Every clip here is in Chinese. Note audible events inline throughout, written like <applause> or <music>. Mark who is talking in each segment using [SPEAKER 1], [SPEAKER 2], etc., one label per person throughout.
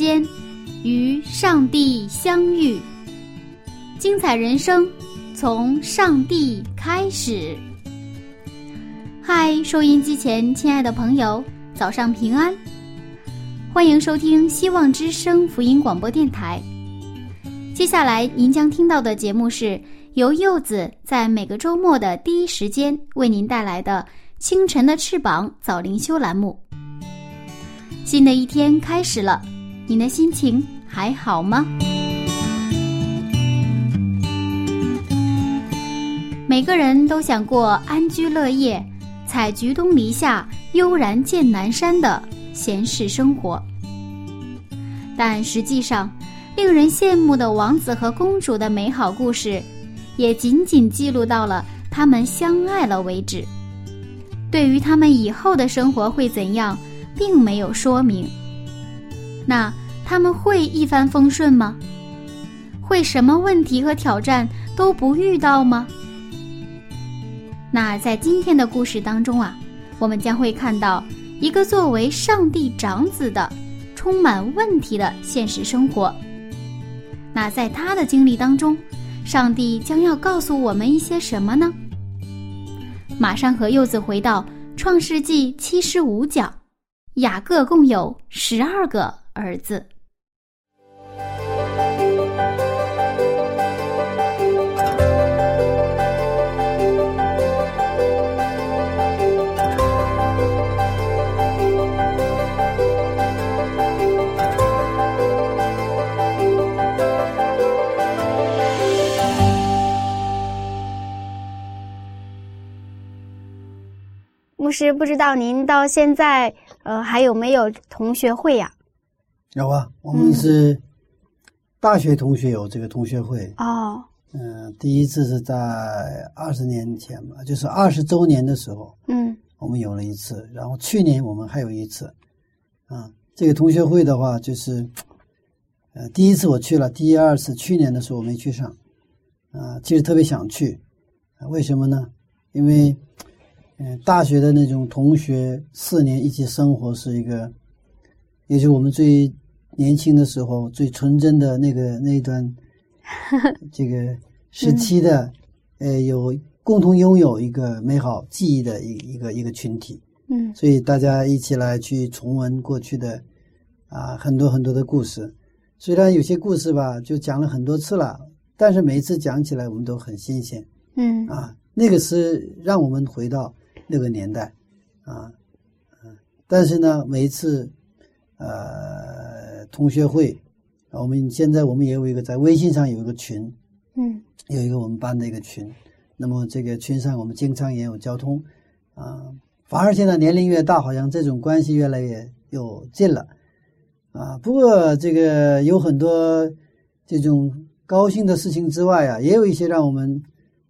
[SPEAKER 1] 间与上帝相遇。精彩人生从上帝开始。嗨，收音机前亲爱的朋友，早上平安！欢迎收听希望之声福音广播电台。接下来您将听到的节目是由柚子在每个周末的第一时间为您带来的《清晨的翅膀》早灵修栏目。新的一天开始了，你的心情还好吗？每个人都想过安居乐业、采菊东篱下、悠然见南山的闲适生活，但实际上，令人羡慕的王子和公主的美好故事，也仅仅记录到了他们相爱了为止。对于他们以后的生活会怎样，并没有说明。那他们会一帆风顺吗？会什么问题和挑战都不遇到吗？那在今天的故事当中啊，我们将会看到一个作为上帝长子的、充满问题的现实生活。那在他的经历当中，上帝将要告诉我们一些什么呢？马上和柚子回到创世纪七十五讲，雅各共有十二个儿子。
[SPEAKER 2] 牧师，不知道您到现在呃还有没有同学会呀、
[SPEAKER 3] 有啊，我们是大学同学有这个同学会。
[SPEAKER 2] 哦，
[SPEAKER 3] 嗯、第一次是在二十年前吧，就是二十周年的时候，
[SPEAKER 2] 嗯
[SPEAKER 3] 我们有了一次。然后去年我们还有一次。啊，这个同学会的话，就是呃，第一次我去了，第二次去年的时候我没去上。啊，其实特别想去，啊为什么呢？因为嗯、大学的那种同学四年一起生活是一个，也是我们最年轻的时候最纯真的那个那一段 <laughs> 这个时期的，呃，有共同拥有一个美好记忆的一一个一个群体，
[SPEAKER 2] 嗯
[SPEAKER 3] 所以大家一起来去重温过去的啊很多很多的故事。虽然有些故事吧，就讲了很多次了，但是每一次讲起来我们都很新鲜。
[SPEAKER 2] 嗯
[SPEAKER 3] 啊，那个是让我们回到那个年代，啊，嗯，但是呢，每一次呃同学会，啊我们现在我们也有一个在微信上有一个群，
[SPEAKER 2] 嗯。
[SPEAKER 3] 有一个我们班的一个群，那么这个群上我们经常也有交通，啊，反而现在年龄越大，好像这种关系越来越有近了，啊，不过这个有很多这种高兴的事情之外啊，也有一些让我们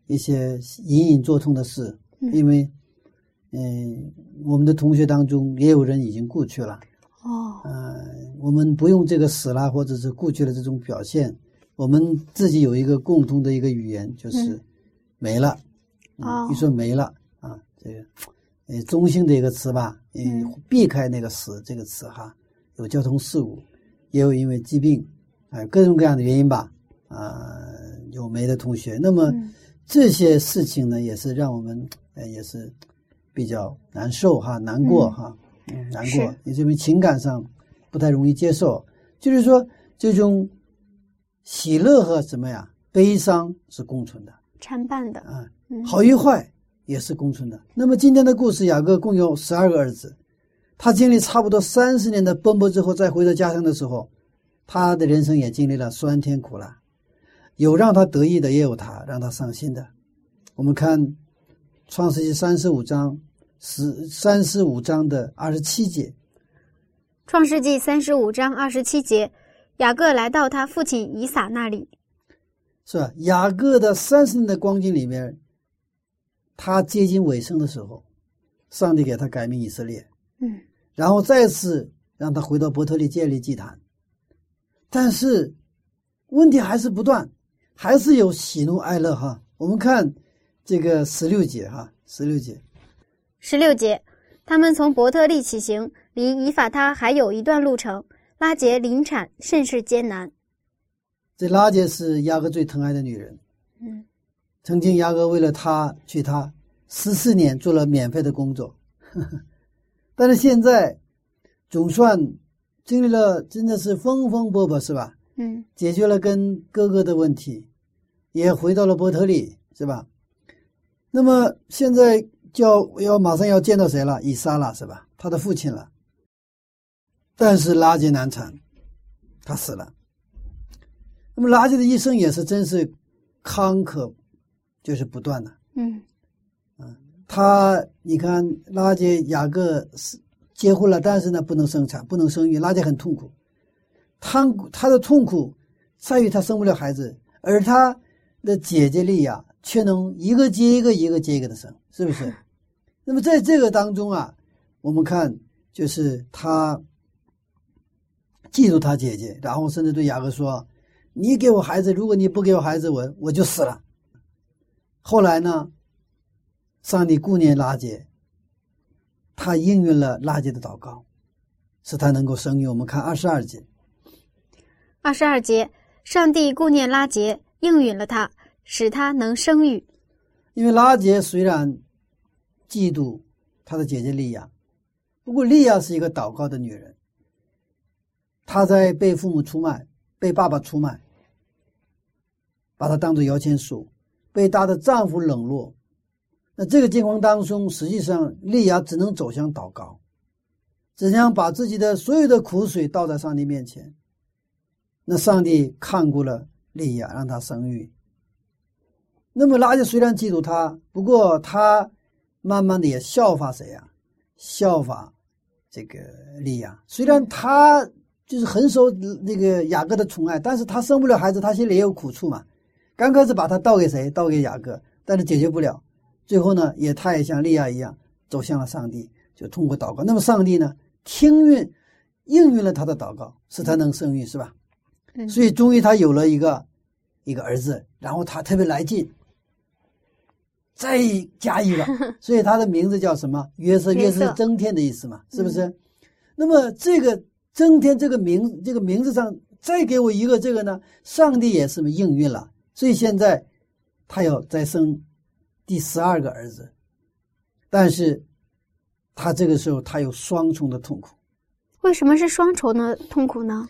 [SPEAKER 3] 一些隐隐作痛的事，
[SPEAKER 2] 嗯。
[SPEAKER 3] 因为，嗯、我们的同学当中也有人已经故去了，
[SPEAKER 2] 哦。
[SPEAKER 3] 呃，我们不用这个死了或者是故去的这种表现，我们自己有一个共同的一个语言，就是
[SPEAKER 2] 嗯。
[SPEAKER 3] 没了。
[SPEAKER 2] 啊
[SPEAKER 3] 嗯，一说没了啊，这个呃中性的一个词吧，
[SPEAKER 2] 嗯
[SPEAKER 3] 嗯，避开那个死这个词哈，有交通事故，也有因为疾病，啊、各种各样的原因吧，啊、有没的同学，那么
[SPEAKER 2] 嗯。
[SPEAKER 3] 这些事情呢，也是让我们呃也是比较难受哈，难过
[SPEAKER 2] 嗯。
[SPEAKER 3] 哈，嗯，难过，也是因为情感上不太容易接受，就是说这种喜乐和什么呀，悲伤是共存的。
[SPEAKER 2] 参半的，
[SPEAKER 3] 啊，
[SPEAKER 2] 嗯。
[SPEAKER 3] 好与坏也是共存的。那么今天的故事，雅各共有十二个儿子，他经历差不多三十年的奔波之后，再回到家乡的时候，他的人生也经历了酸甜苦辣，有让他得意的，也有他让他伤心的。我们看《创世纪》三十五章十三十五章的二十七节，《
[SPEAKER 1] 创世纪》三十五章二十七节，雅各来到他父亲以撒那里。
[SPEAKER 3] 是吧？雅各的三十年的光景里面，他接近尾声的时候，上帝给他改名以色列，
[SPEAKER 1] 嗯
[SPEAKER 3] 然后再次让他回到伯特利建立祭坛，但是问题还是不断，还是有喜怒哀乐哈。我们看这个十六节哈，十六节，
[SPEAKER 1] 十六节，他们从伯特利起行，离以法他还有一段路程。拉杰临产，甚是艰难。
[SPEAKER 3] 这拉杰是雅各最疼爱的女人，
[SPEAKER 1] 嗯
[SPEAKER 3] 曾经雅各为了她娶她十四年做了免费的工作，呵 <laughs> 呵但是现在总算经历了真的是风风波波是吧？
[SPEAKER 1] 嗯
[SPEAKER 3] 解决了跟哥哥的问题，也回到了伯特利，是吧？那么现在就要要马上要见到谁了？以撒了，是吧？他的父亲了。但是拉结难产，他死了。那么拉结的一生也是真是坎坷，就是不断的。
[SPEAKER 1] 嗯
[SPEAKER 3] 他你看拉结雅各是结婚了，但是呢不能生产，不能生育，拉结很痛苦。他他的痛苦在于他生不了孩子，而他的姐姐利亚却能一个接一个，一个接一个的生，<laughs> 是不是？那么在这个当中啊，我们看就是他记住他姐姐，然后甚至对雅各说：“你给我孩子，如果你不给我孩子，我我就死了。”后来呢，上帝顾念拉杰，他应允了拉杰的祷告，使他能够生育。我们看二十二节。
[SPEAKER 1] 二十二节，上帝顾念拉杰，应允了他，使他能生育。
[SPEAKER 3] 因为拉杰虽然嫉妒他的姐姐利亚，不过利亚是一个祷告的女人。她在被父母出卖，被爸爸出卖，把她当做摇钱树，被她的丈夫冷落。那这个境况当中，实际上利亚只能走向祷告，只想把自己的所有的苦水倒在上帝面前。那上帝看顾了利亚，让她生育。那么拉结虽然嫉妒他，不过他慢慢的也效法谁呀、效法这个利亚。虽然他就是很受那个雅各的宠爱，但是他生不了孩子，他心里也有苦处嘛。刚开始把他倒给谁？倒给雅各，但是解决不了。最后呢，也他也像利亚一样走向了上帝，就通过祷告。那么上帝呢，听允应允了他的祷告，使他能生育，是吧？
[SPEAKER 1] 嗯
[SPEAKER 3] 所以终于他有了一个一个儿子，然后他特别来劲，再加一个，<laughs> 所以他的名字叫什么？约瑟，
[SPEAKER 1] 约瑟
[SPEAKER 3] 是增添的意思嘛，是不是？那么这个增添这个名这个名字上再给我一个这个呢？上帝也是应允了，所以现在他要再生第十二个儿子，但是他这个时候他有双重的痛苦。
[SPEAKER 1] 为什么是双重的痛苦呢？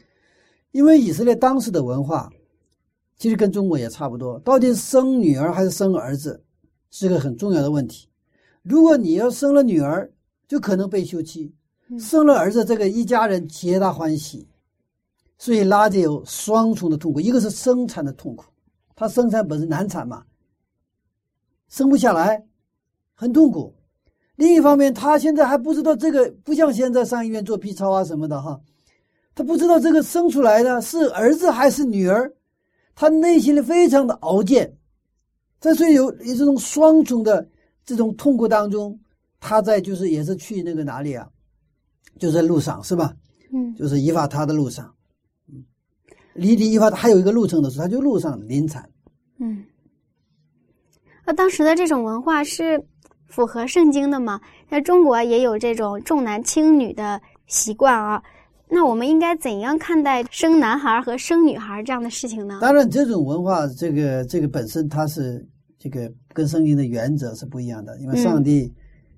[SPEAKER 3] 因为以色列当时的文化，其实跟中国也差不多，到底是生女儿还是生儿子，是个很重要的问题。如果你要生了女儿，就可能被休妻；
[SPEAKER 1] 嗯
[SPEAKER 3] 生了儿子，这个一家人皆大欢喜。所以拉姐有双重的痛苦，一个是生产的痛苦，他生产本身难产嘛，生不下来，很痛苦。另一方面，他现在还不知道这个，不像现在上医院做 B 超啊什么的哈，他不知道这个生出来的是儿子还是女儿，他内心里非常的熬煎，在所以有有这种双重的这种痛苦当中，他在就是也是去那个哪里啊，就在路上是吧？
[SPEAKER 1] 嗯
[SPEAKER 3] 就是依法他的路上，嗯，离离以法他还有一个路程的时候，他就路上临产。
[SPEAKER 1] 嗯。那当时的这种文化是符合圣经的吗？在中国也有这种重男轻女的习惯啊。那我们应该怎样看待生男孩和生女孩这样的事情呢？
[SPEAKER 3] 当然，这种文化，这个这个本身它是这个跟圣经的原则是不一样的，因为上帝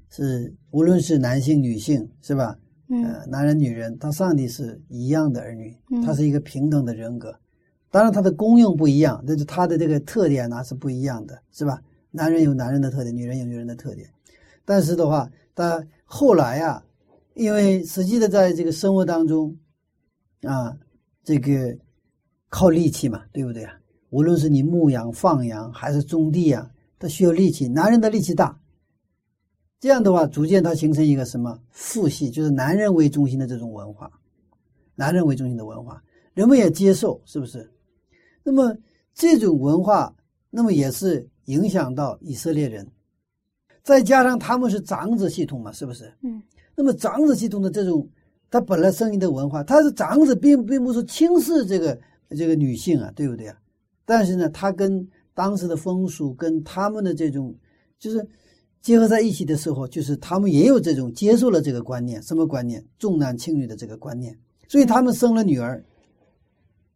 [SPEAKER 3] 是、无论是男性女性是吧？
[SPEAKER 1] 嗯
[SPEAKER 3] 呃，男人女人，他上帝是一样的儿女
[SPEAKER 1] 嗯，
[SPEAKER 3] 他是一个平等的人格。当然，他的功用不一样，但是他的这个特点呢是不一样的，是吧？男人有男人的特点，女人有女人的特点。但是的话，他后来啊，因为实际的在这个生活当中，啊，这个靠力气嘛，对不对啊？无论是你牧羊、放羊还是种地啊，他需要力气，男人的力气大。这样的话，逐渐它形成一个什么父系，就是男人为中心的这种文化，男人为中心的文化，人们也接受，是不是？那么这种文化，那么也是影响到以色列人，再加上他们是长子系统嘛，是不是？
[SPEAKER 1] 嗯。
[SPEAKER 3] 那么长子系统的这种，他本来生育的文化，他是长子，并并不是轻视这个这个女性啊，对不对啊？但是呢，他跟当时的风俗跟他们的这种，就是结合在一起的时候，就是他们也有这种接受了这个观念，什么观念？重男轻女的这个观念。所以他们生了女儿，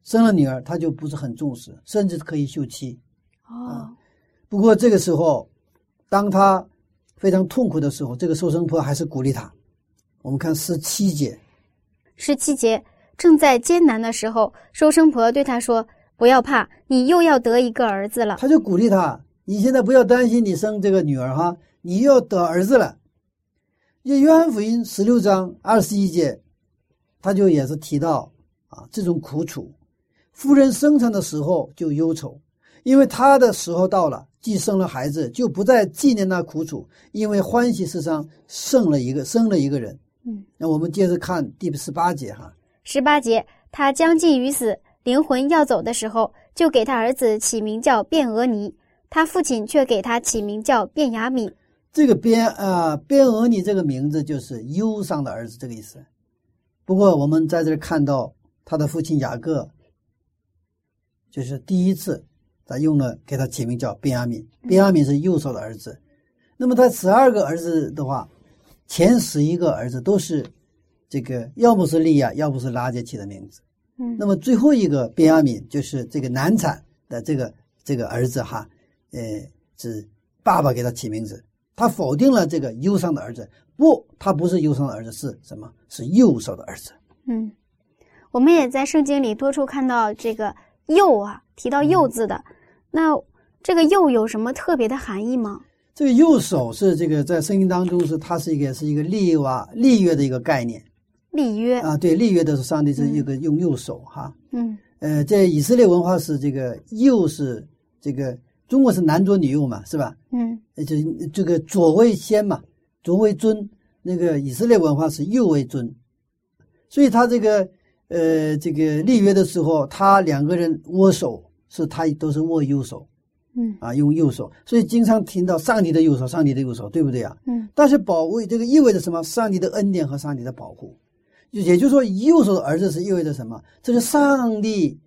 [SPEAKER 3] 生了女儿，他就不是很重视，甚至可以休妻。
[SPEAKER 1] 哦，
[SPEAKER 3] 不过这个时候，当他非常痛苦的时候，这个收生婆还是鼓励他。我们看十七节，
[SPEAKER 1] 十七节正在艰难的时候，收生婆对他说：“不要怕，你又要得一个儿子了。
[SPEAKER 3] 他就鼓励他：“你现在不要担心，你生这个女儿哈，你又要得儿子了。”这约翰福音十六章二十一节，他就也是提到啊这种苦楚。夫人生产的时候就忧愁，因为她的时候到了，既生了孩子，就不再纪念那苦楚，因为欢喜世上生了一个生了一个人。
[SPEAKER 1] 嗯，
[SPEAKER 3] 那我们接着看第十八节哈。
[SPEAKER 1] 十八节，他将近于死，灵魂要走的时候，就给他儿子起名叫卞俄尼，他父亲却给他起名叫卞雅敏。
[SPEAKER 3] 这个卞啊，卞俄尼这个名字就是忧伤的儿子这个意思。不过我们在这儿看到他的父亲雅各，就是第一次他用了给他起名叫卞雅敏，卞雅敏是右手的儿子。那么他十二个儿子的话。前十一个儿子都是这个，要不是利亚，要不是拉杰起的名字。
[SPEAKER 1] 嗯，
[SPEAKER 3] 那么最后一个便雅敏就是这个难产的这个这个儿子哈，呃，是爸爸给他起名字。他否定了这个忧伤的儿子，不，他不是忧伤的儿子，是什么？是右手的儿子。
[SPEAKER 1] 嗯，我们也在圣经里多处看到这个“右”啊，提到“右”字的。那这个“右”有什么特别的含义吗？
[SPEAKER 3] 这个右手是这个在圣经当中是它是一个是一个立哇利约的一个概念，
[SPEAKER 1] 立约
[SPEAKER 3] 啊，对立约的是上帝是一个用右手哈，
[SPEAKER 1] 嗯，
[SPEAKER 3] 呃，在以色列文化是这个右是这个中国是男左女右嘛，是吧？
[SPEAKER 1] 嗯，
[SPEAKER 3] 就这个左为先嘛，左为尊，那个以色列文化是右为尊，所以他这个呃这个立约的时候，他两个人握手是他都是握右手。
[SPEAKER 1] 嗯
[SPEAKER 3] 啊，用右手，所以经常听到上帝的右手，上帝的右手，对不对啊？
[SPEAKER 1] 嗯。
[SPEAKER 3] 但是保卫这个意味着什么？上帝的恩典和上帝的保护，也就是说，右手的儿子是意味着什么？这是上帝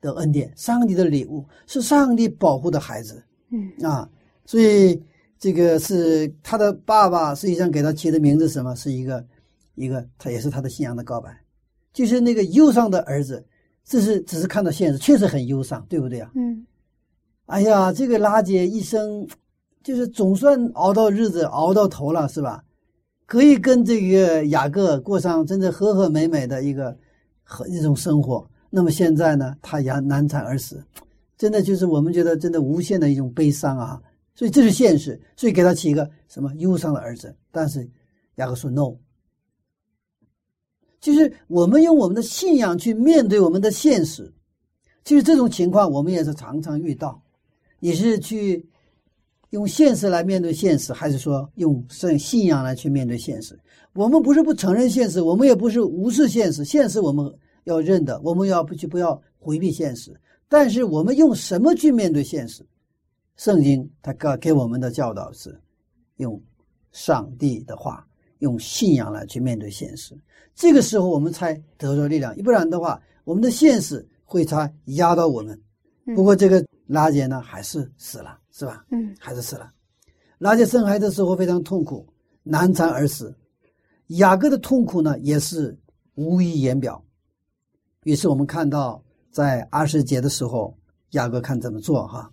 [SPEAKER 3] 的恩典，上帝的礼物，是上帝保护的孩子。
[SPEAKER 1] 嗯
[SPEAKER 3] 啊，所以这个是他的爸爸实际上给他起的名字，什么？是一个一个，他也是他的信仰的告白，就是那个忧伤的儿子，这是只是看到现实，确实很忧伤，对不对啊？
[SPEAKER 1] 嗯。
[SPEAKER 3] 哎呀，这个拉姐一生，就是总算熬到日子，熬到头了，是吧？可以跟这个雅各过上真的和和美美的一个和一种生活。那么现在呢，他也难产而死，真的就是我们觉得真的无限的一种悲伤啊。所以这是现实，所以给他起一个什么忧伤的儿子。但是雅各说 no，就是我们用我们的信仰去面对我们的现实。其实这种情况我们也是常常遇到。也是去用现实来面对现实，还是说用信信仰来去面对现实？我们不是不承认现实，我们也不是无视现实。现实我们要认的，我们要不去不要回避现实。但是我们用什么去面对现实？圣经它给给我们的教导是用上帝的话，用信仰来去面对现实。这个时候我们才得着力量，不然的话，我们的现实会才压倒我们。不过这个。拉杰呢，还是死了，是吧？
[SPEAKER 1] 嗯，
[SPEAKER 3] 孩子死了。拉杰生孩子的时候非常痛苦，难产而死。雅各的痛苦呢，也是无以言表。于是我们看到，在二十节的时候，雅各看怎么做哈。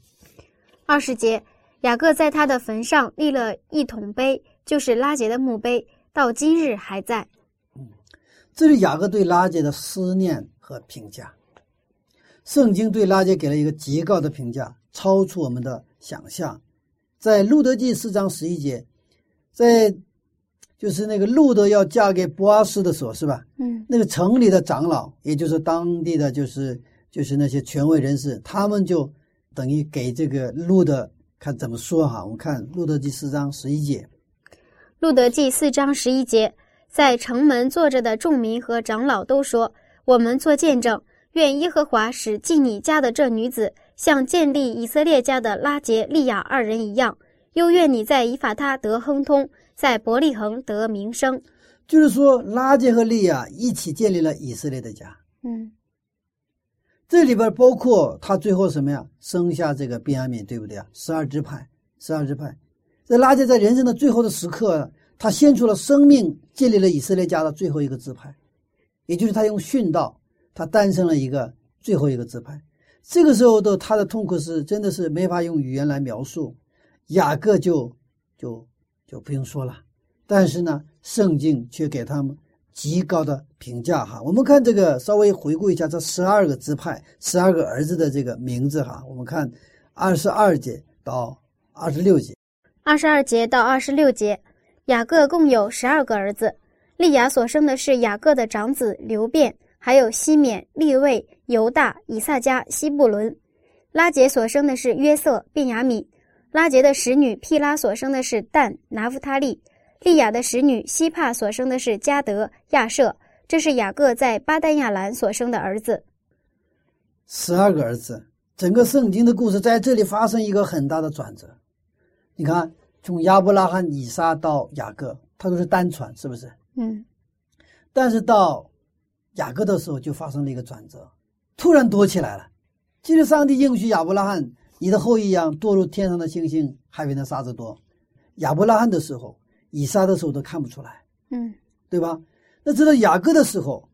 [SPEAKER 1] 二十节，雅各在他的坟上立了一桶碑，就是拉杰的墓碑，到今日还在。
[SPEAKER 3] 嗯，这是雅各对拉杰的思念和评价。圣经对拉杰给了一个极高的评价，超出我们的想象。在路德记四章十一节，在就是那个路德要嫁给波阿斯的时候，是吧？
[SPEAKER 1] 嗯，
[SPEAKER 3] 那个城里的长老，也就是当地的就是就是那些权威人士，他们就等于给这个路德看怎么说哈。我们看《路德记》四章十一节，《
[SPEAKER 1] 路德记》四章十一节，在城门坐着的众民和长老都说：“我们做见证，愿耶和华使进你家的这女子，像建立以色列家的拉杰、利亚二人一样；又愿你在以法他得亨通，在伯利恒得名声。
[SPEAKER 3] 就是说拉杰和利亚一起建立了以色列的家。”
[SPEAKER 1] 嗯
[SPEAKER 3] 这里边包括他最后什么呀？生下这个便雅悯，对不对啊？十二支派，十二支派。这拉杰在人生的最后的时刻，他献出了生命，建立了以色列家的最后一个支派，也就是他用殉道，他诞生了一个最后一个支派。这个时候的他的痛苦是真的是没法用语言来描述。雅各就就就不用说了，但是呢，圣经却给他们极高的评价哈。我们看这个，稍微回顾一下这十二个支派、十二个儿子的这个名字哈。我们看二十二节到二十六节，
[SPEAKER 1] 二十二节到二十六节，雅各共有十二个儿子。利亚所生的是雅各的长子流辩，还有西缅、利位、犹大、以萨迦、西布伦。拉杰所生的是约瑟、便雅悯。拉杰的使女毗拉所生的是但、拿夫他利。利亚的使女希帕所生的是加德、亚舍。这是雅各在巴丹亚兰所生的儿子。
[SPEAKER 3] 十二个儿子。整个圣经的故事在这里发生一个很大的转折。你看，从亚伯拉罕、以撒到雅各，他都是单传，是不是？
[SPEAKER 1] 嗯
[SPEAKER 3] 但是到雅各的时候，就发生了一个转折，突然多起来了。其实上帝应许亚伯拉罕，你的后裔一样多如天上的星星，还比那沙子多。亚伯拉罕的时候，以撒的时候都看不出来，
[SPEAKER 1] 嗯
[SPEAKER 3] 对吧？那直到雅各的时候，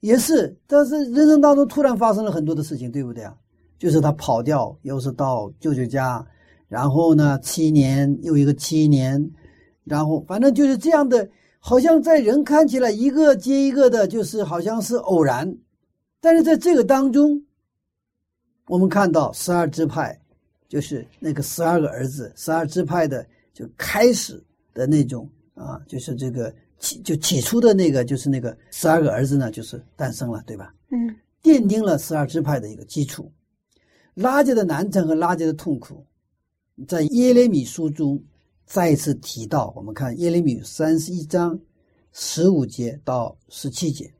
[SPEAKER 3] 也是，但是人生当中突然发生了很多的事情，对不对啊？就是他跑掉，又是到舅舅家，然后呢，七年又一个七年，然后反正就是这样的，好像在人看起来一个接一个的，就是好像是偶然，但是在这个当中，我们看到十二支派，就是那个十二个儿子，十二支派的就开始的那种啊，就是这个起就起初的那个，就是那个十二个儿子呢，就是诞生了，对吧？
[SPEAKER 1] 嗯
[SPEAKER 3] 奠定了十二支派的一个基础。拉结的难成和拉结的痛苦，在耶利米书中再一次提到。我们看耶利米三十一章十五节到十七节。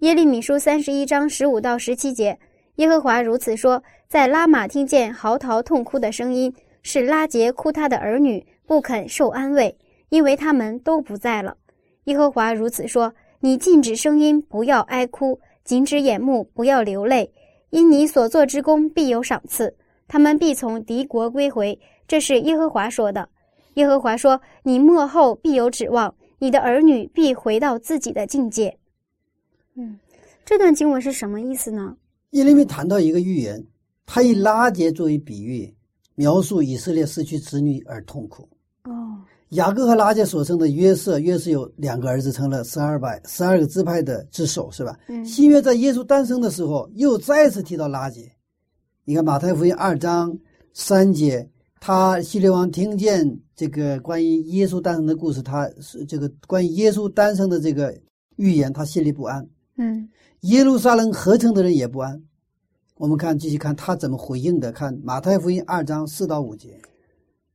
[SPEAKER 1] 耶利米书三十一章十五到十七节，耶和华如此说：在拉玛听见嚎啕痛哭的声音，是拉杰哭他的儿女不肯受安慰，因为他们都不在了。耶和华如此说：你禁止声音，不要哀哭；禁止眼目，不要流泪，因你所做之功必有赏赐，他们必从敌国归回。这是耶和华说的。耶和华说：你末后必有指望，你的儿女必回到自己的境界。嗯，这段经文是什么意思呢？
[SPEAKER 3] 耶利米谈到一个预言，他以拉结作为比喻，描述以色列失去子女而痛苦。
[SPEAKER 1] 哦，
[SPEAKER 3] 雅各和拉结所生的约瑟，约瑟有两个儿子，成了十二百十二个支派的之首，是吧？
[SPEAKER 1] 嗯
[SPEAKER 3] 新约在耶稣诞生的时候，又再次提到拉结。你看马太福音二章三节，他希律王听见这个关于耶稣诞生的故事，他是这个关于耶稣诞生的这个预言，他心里不安。
[SPEAKER 1] 嗯
[SPEAKER 3] 耶路撒冷合成的人也不安。我们看继续看他怎么回应的，看马太福音二章四到五节。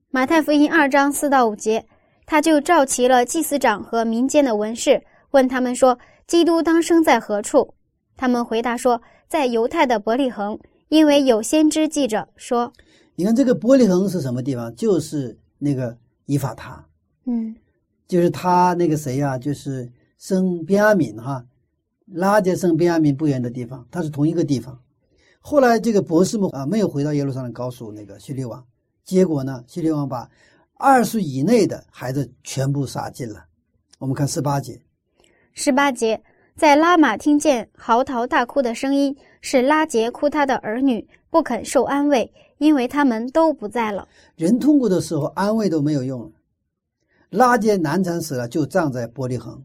[SPEAKER 1] 马太福音二章四到五节，他就召齐了祭司长和民间的文士，问他们说：“基督当生在何处？”他们回答说：“在犹太的伯利恒，因为有先知记着说，
[SPEAKER 3] 你看这个伯利恒是什么地方？就是那个以法他，
[SPEAKER 1] 嗯
[SPEAKER 3] 就是他那个谁呀、就是生边阿敏哈，拉结生便雅悯不远的地方，它是同一个地方。后来这个博士们啊没有回到耶路撒冷告诉那个希利王，结果呢，希利王把二岁以内的孩子全部杀尽了。我们看十八节，
[SPEAKER 1] 十八节，在拉玛听见嚎啕大哭的声音，是拉杰哭他的儿女不肯受安慰，因为他们都不在了。
[SPEAKER 3] 人痛苦的时候安慰都没有用了。拉杰难产死了，就葬在玻璃恒。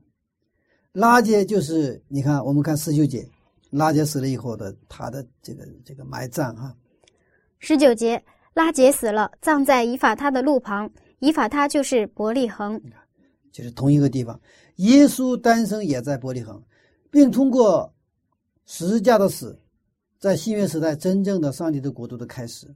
[SPEAKER 3] 拉结就是你看，我们看十九节，拉结死了以后的他的这个这个埋葬哈、
[SPEAKER 1] 十九节，拉杰死了，葬在以法他的路旁，以法他就是伯利恒。
[SPEAKER 3] 就是同一个地方。耶稣诞生也在伯利恒，并通过十字架的死，在新约时代真正的上帝的国度的开始。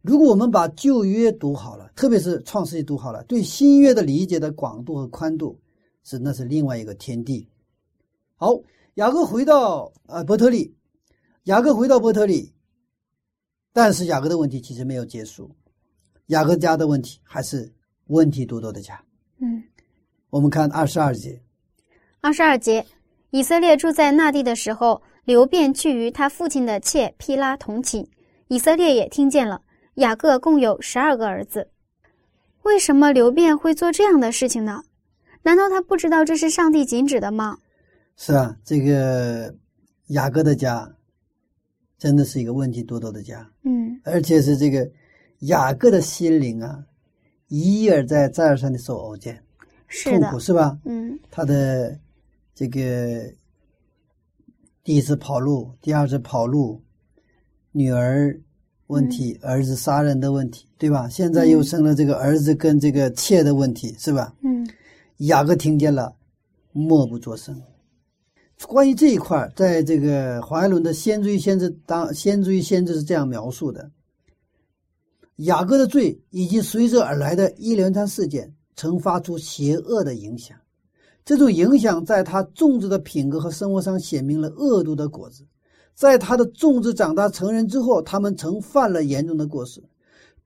[SPEAKER 3] 如果我们把旧约读好了，特别是创世纪读好了，对新约的理解的广度和宽度是那是另外一个天地。好，雅各回到呃伯特利，雅各回到伯特利，但是雅各的问题其实没有结束，雅各家的问题还是问题多多的家。
[SPEAKER 1] 嗯，
[SPEAKER 3] 我们看二十二节，
[SPEAKER 1] 二十二节，以色列住在那地的时候，流便去与他父亲的妾毗拉同寝，以色列也听见了。雅各共有十二个儿子，为什么刘辩会做这样的事情呢？难道他不知道这是上帝禁止的吗？
[SPEAKER 3] 是啊，这个雅各的家真的是一个问题多多的家，
[SPEAKER 1] 嗯
[SPEAKER 3] 而且是这个雅各的心灵啊，一而再再而三的受偶见，
[SPEAKER 1] 是
[SPEAKER 3] 痛苦，是吧？
[SPEAKER 1] 嗯
[SPEAKER 3] 他的这个第一次跑路，第二次跑路，女儿问题，儿子杀人的问题，对吧？现在又生了这个儿子跟这个妾的问题，是吧？
[SPEAKER 1] 嗯
[SPEAKER 3] 雅各听见了，默不作声。关于这一块，在这个华爱伦的《先知与先知》当《先知与先知》是这样描述的：雅各的罪以及随之而来的一连串事件，曾发出邪恶的影响。这种影响在他种植的品格和生活上显明了恶毒的果子。在他的种植长大成人之后，他们曾犯了严重的过失，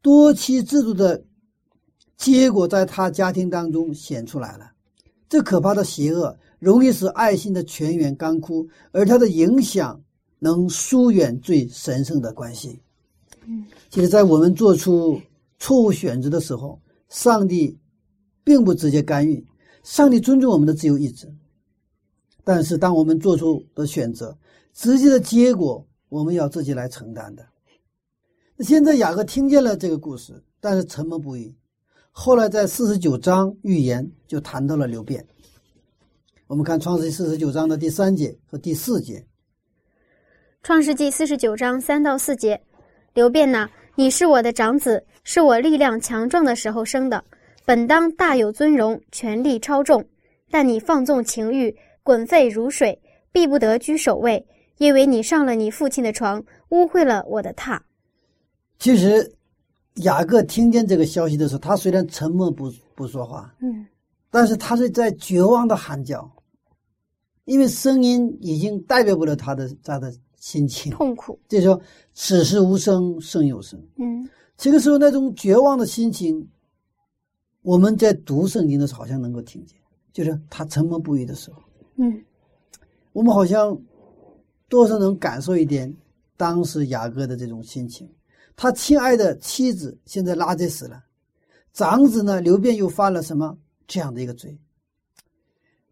[SPEAKER 3] 多妻制度的结果在他家庭当中显出来了。这可怕的邪恶容易使爱心的泉源干枯，而它的影响能疏远最神圣的关系。
[SPEAKER 1] 嗯，
[SPEAKER 3] 其实，在我们做出错误选择的时候，上帝并不直接干预，上帝尊重我们的自由意志。但是，当我们做出的选择，直接的结果我们要自己来承担的。那现在雅各听见了这个故事，但是沉默不语。后来在四十九章预言就谈到了流变。我们看创世纪四十九章的第三节和第四节。
[SPEAKER 1] 创世纪四十九章三到四节，刘辩呐，你是我的长子，是我力量强壮的时候生的，本当大有尊荣，权力超重。但你放纵情欲，滚沸如水，必不得居首位，因为你上了你父亲的床，污秽了我的榻。
[SPEAKER 3] 其实，雅各听见这个消息的时候，他虽然沉默不不说话，
[SPEAKER 1] 嗯
[SPEAKER 3] 但是他是在绝望的喊叫，因为声音已经代表不了他的他的心情。
[SPEAKER 1] 痛苦。
[SPEAKER 3] 就是说，此时无声胜有声。
[SPEAKER 1] 嗯
[SPEAKER 3] 这个时候那种绝望的心情，我们在读圣经的时候好像能够听见，就是他沉默不语的时候，
[SPEAKER 1] 嗯
[SPEAKER 3] 我们好像多少能感受一点当时雅各的这种心情。他亲爱的妻子现在拉结死了，长子呢刘辩又犯了什么这样的一个罪？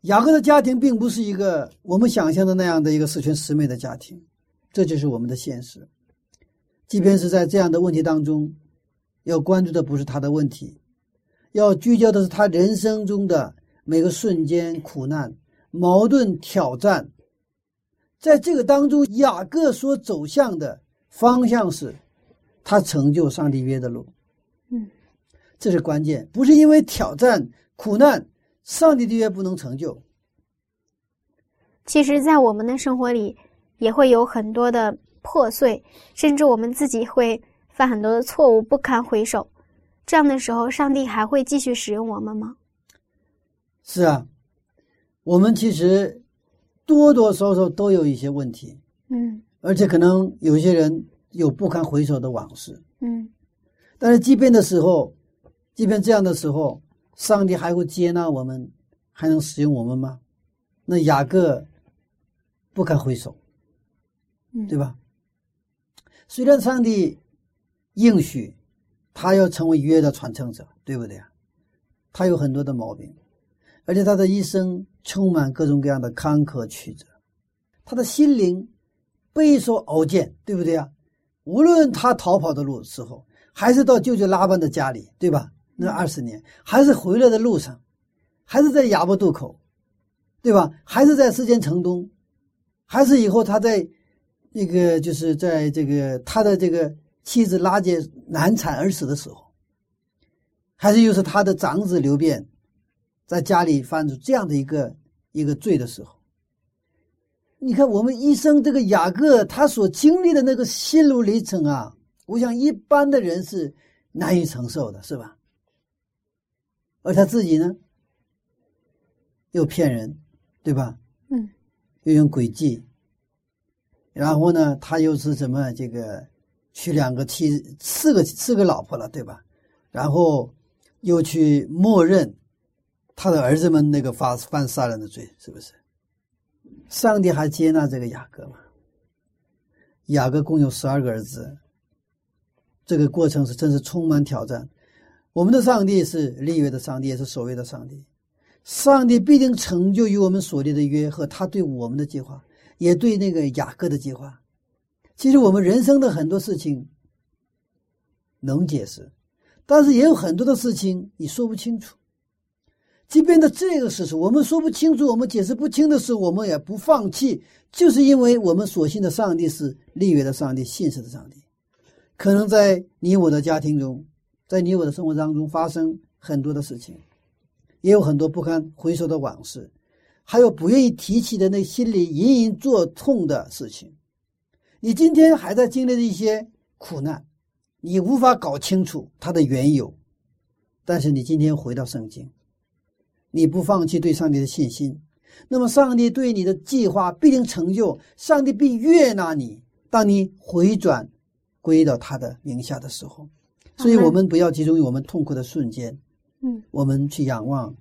[SPEAKER 3] 雅各的家庭并不是一个我们想象的那样的一个十全十美的家庭，这就是我们的现实。即便是在这样的问题当中，要关注的不是他的问题，要聚焦的是他人生中的每个瞬间苦难、矛盾、挑战。在这个当中，雅各所走向的方向是，他成就上帝约的路。
[SPEAKER 1] 嗯，
[SPEAKER 3] 这是关键，不是因为挑战、苦难，上帝的约不能成就。
[SPEAKER 1] 其实，在我们的生活里，也会有很多的破碎，甚至我们自己会犯很多的错误，不堪回首。这样的时候，上帝还会继续使用我们吗？
[SPEAKER 3] 是啊，我们其实多多少少都有一些问题，
[SPEAKER 1] 嗯
[SPEAKER 3] 而且可能有些人有不堪回首的往事。
[SPEAKER 1] 嗯
[SPEAKER 3] 但是，即便的时候，即便这样的时候，上帝还会接纳我们，还能使用我们吗？那雅各不堪回首，
[SPEAKER 1] 嗯，
[SPEAKER 3] 对吧？虽然上帝应许他要成为约的传承者，对不对啊？他有很多的毛病，而且他的一生充满各种各样的坎坷曲折，他的心灵备受熬煎，对不对啊？无论他逃跑的路时候，还是到舅舅拉班的家里，对吧？那二十年，还是回来的路上，还是在雅伯渡口，对吧？还是在世间城东，还是以后他在那个就是在这个他的这个妻子拉姐难产而死的时候，还是又是他的长子刘辩在家里犯出这样的一个一个罪的时候。你看，我们一生这个雅各他所经历的那个心路历程啊，我想一般的人是难以承受的，是吧？而他自己呢，又骗人，对吧？
[SPEAKER 4] 嗯，
[SPEAKER 3] 又用诡计，然后呢，他又是什么这个娶两个妻，四个四个老婆了，对吧？然后又去默认他的儿子们那个犯犯杀人的罪，是不是？上帝还接纳这个雅各吗？雅各共有十二个儿子，这个过程是真是充满挑战。我们的上帝是立约的上帝，也是守约的上帝。上帝必定成就与我们所立的约和他对我们的计划，也对那个雅各的计划。其实我们人生的很多事情能解释，但是也有很多的事情你说不清楚。即便在这个事实我们说不清楚，我们解释不清的时候，我们也不放弃，就是因为我们所信的上帝是立约的上帝，信实的上帝。可能在你我的家庭中，在你我的生活当中发生很多的事情，也有很多不堪回首的往事，还有不愿意提起的那心里隐隐作痛的事情。你今天还在经历着一些苦难，你无法搞清楚它的缘由，但是你今天回到圣经。你不放弃对上帝的信心，那么上帝对你的计划必定成就，上帝必悦纳你。当你回转归到他的名下的时候，所以我们不要集中于我们痛苦的瞬间，
[SPEAKER 4] 嗯，
[SPEAKER 3] 我们去仰望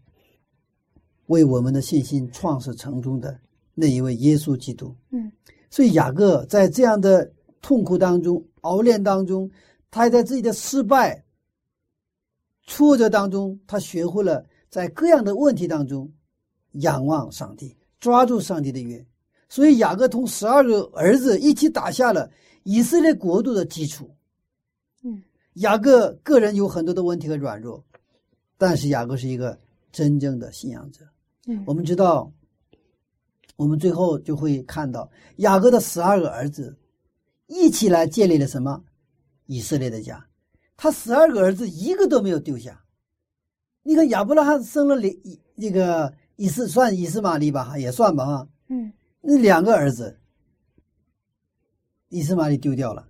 [SPEAKER 3] 为我们的信心创始成终的那一位耶稣基督。
[SPEAKER 4] 嗯，
[SPEAKER 3] 所以雅各在这样的痛苦当中、熬炼当中，他还在自己的失败、挫折当中，他学会了。在各样的问题当中，仰望上帝，抓住上帝的约，所以雅各同十二个儿子一起打下了以色列国度的基础。
[SPEAKER 4] 嗯，
[SPEAKER 3] 雅各个人有很多的问题和软弱，但是雅各是一个真正的信仰者。
[SPEAKER 4] 嗯，
[SPEAKER 3] 我们知道，我们最后就会看到雅各的十二个儿子一起来建立了什么以色列的家，他十二个儿子一个都没有丢下。你看亚伯拉罕生了两那个以斯算以斯玛利吧，也算吧哈。
[SPEAKER 4] 嗯，
[SPEAKER 3] 那两个儿子，以斯玛利丢掉了。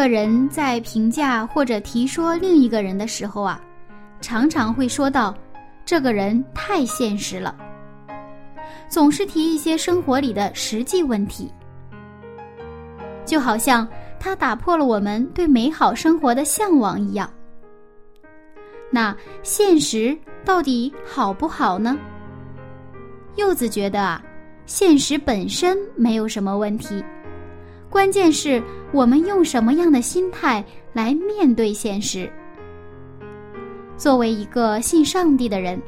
[SPEAKER 1] 个人在评价或者提说另一个人的时候啊，常常会说到这个人太现实了，总是提一些生活里的实际问题，就好像他打破了我们对美好生活的向往一样。那现实到底好不好呢？柚子觉得啊，现实本身没有什么问题。关键是我们用什么样的心态来面对现实。作为一个信上帝的人，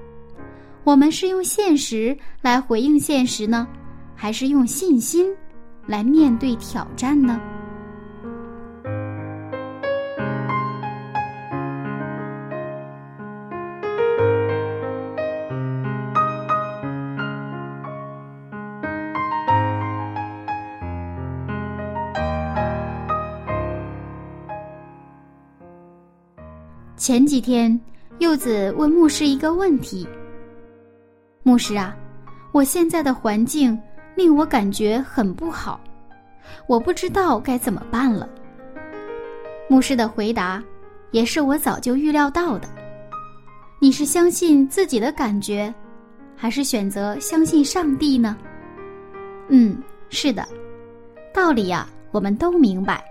[SPEAKER 1] 我们是用现实来回应现实呢，还是用信心来面对挑战呢？前几天，柚子问牧师一个问题：“牧师啊，我现在的环境令我感觉很不好，我不知道该怎么办了。”牧师的回答也是我早就预料到的：“你是相信自己的感觉，还是选择相信上帝呢？”嗯，是的，道理呀，我们都明白，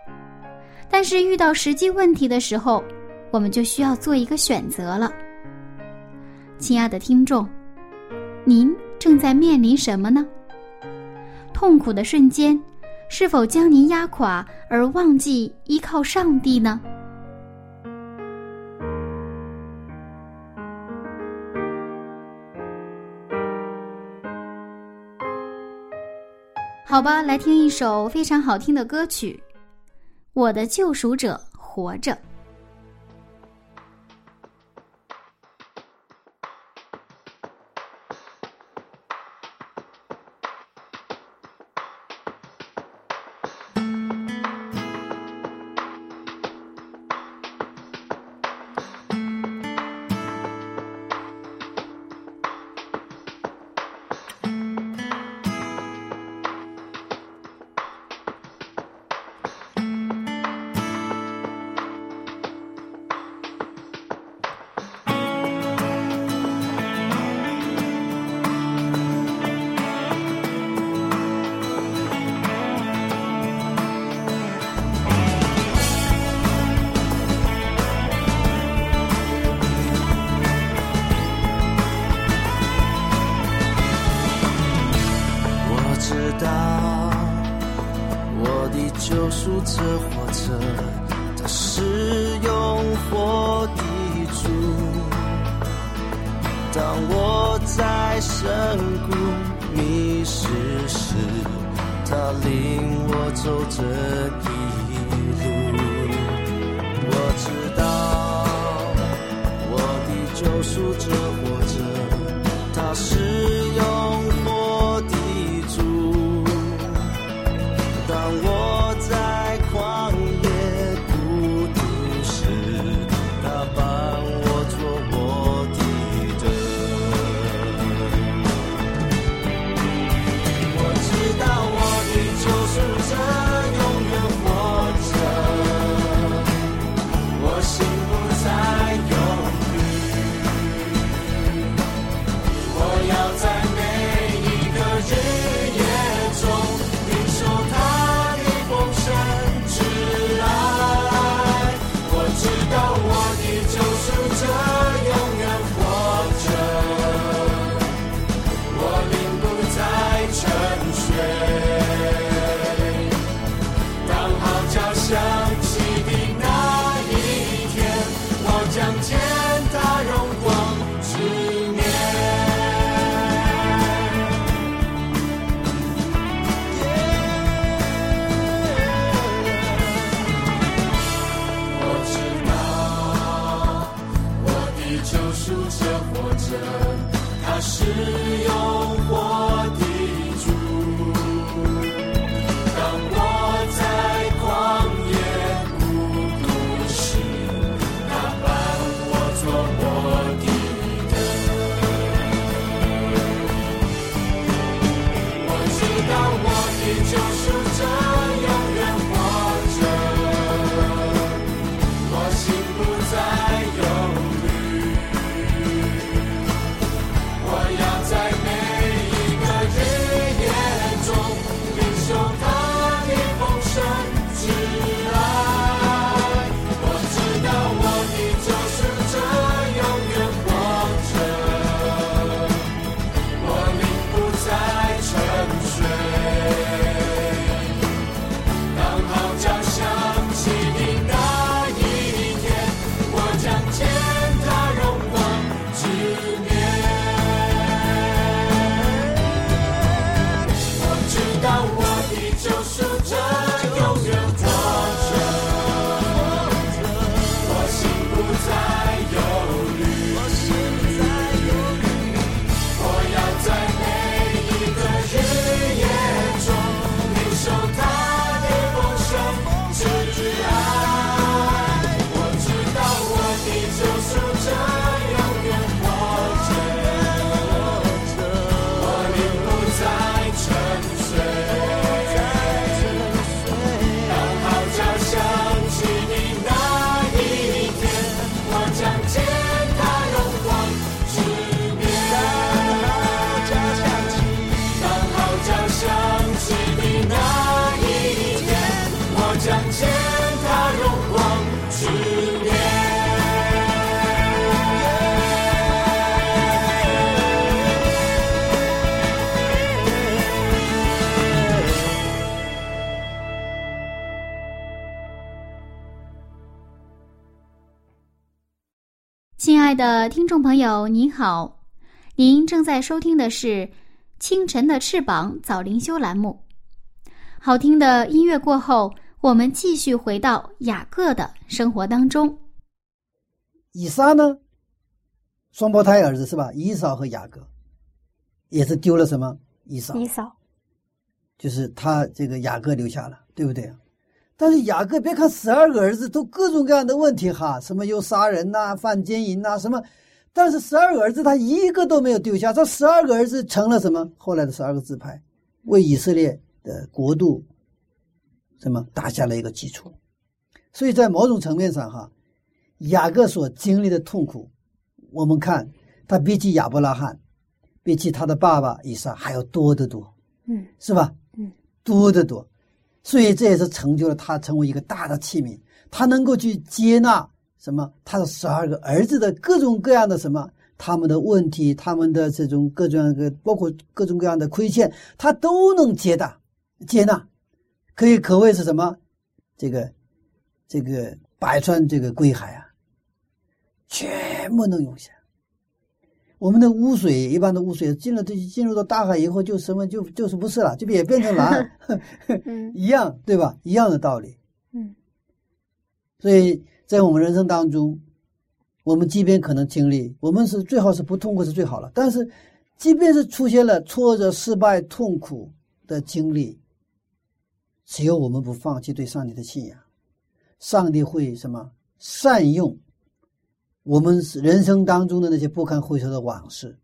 [SPEAKER 1] 但是遇到实际问题的时候。我们就需要做一个选择了，亲爱的听众，您正在面临什么呢？痛苦的瞬间，是否将您压垮而忘记依靠上帝呢？好吧，来听一首非常好听的歌曲，《我的救赎者活着》。
[SPEAKER 5] 救赎者活着，他是永活的主。当我在深谷迷失时，他领我走这一路。我知道我的救赎者活着，他是永爱的
[SPEAKER 6] 听众朋友，您好，您正在收听的是《清晨的翅膀》早灵修栏目。好听的音乐过后，我们继续回到雅各的生活当中。
[SPEAKER 3] 以撒呢，双胞胎儿子是吧？以扫和雅各，也是丢了什么？以扫，
[SPEAKER 1] 以扫，
[SPEAKER 3] 就是他这个雅各留下了，对不对？但是雅各别看十二个儿子都各种各样的问题哈，什么又杀人呐、犯奸淫呐、什么，但是十二个儿子他一个都没有丢下，这十二个儿子成了什么？后来的十二个支派，为以色列的国度什么打下了一个基础。所以在某种层面上哈，雅各所经历的痛苦，我们看他比起亚伯拉罕，比起他的爸爸以撒还要多得多，
[SPEAKER 1] 嗯
[SPEAKER 3] 是吧？
[SPEAKER 1] 嗯，
[SPEAKER 3] 多得多。所以这也是成就了他成为一个大的器皿，他能够去接纳什么他的十二个儿子的各种各样的什么他们的问题，他们的这种各种各包括各种各样的亏欠，他都能接纳接纳，可以可谓是什么？这个这个百川这个归海啊，全部能涌下。我们的污水，一般的污水进了这进入到大海以后，就什么就就是不是了，就也变成蓝，<laughs>
[SPEAKER 1] 嗯 <laughs>
[SPEAKER 3] 一样对吧？一样的道理。
[SPEAKER 1] 嗯
[SPEAKER 3] 所以在我们人生当中，我们即便可能经历，我们是最好是不痛苦是最好了。但是，即便是出现了挫折、失败、痛苦的经历，只要我们不放弃对上帝的信仰，上帝会什么善用我们人生当中的那些不堪回首的往事，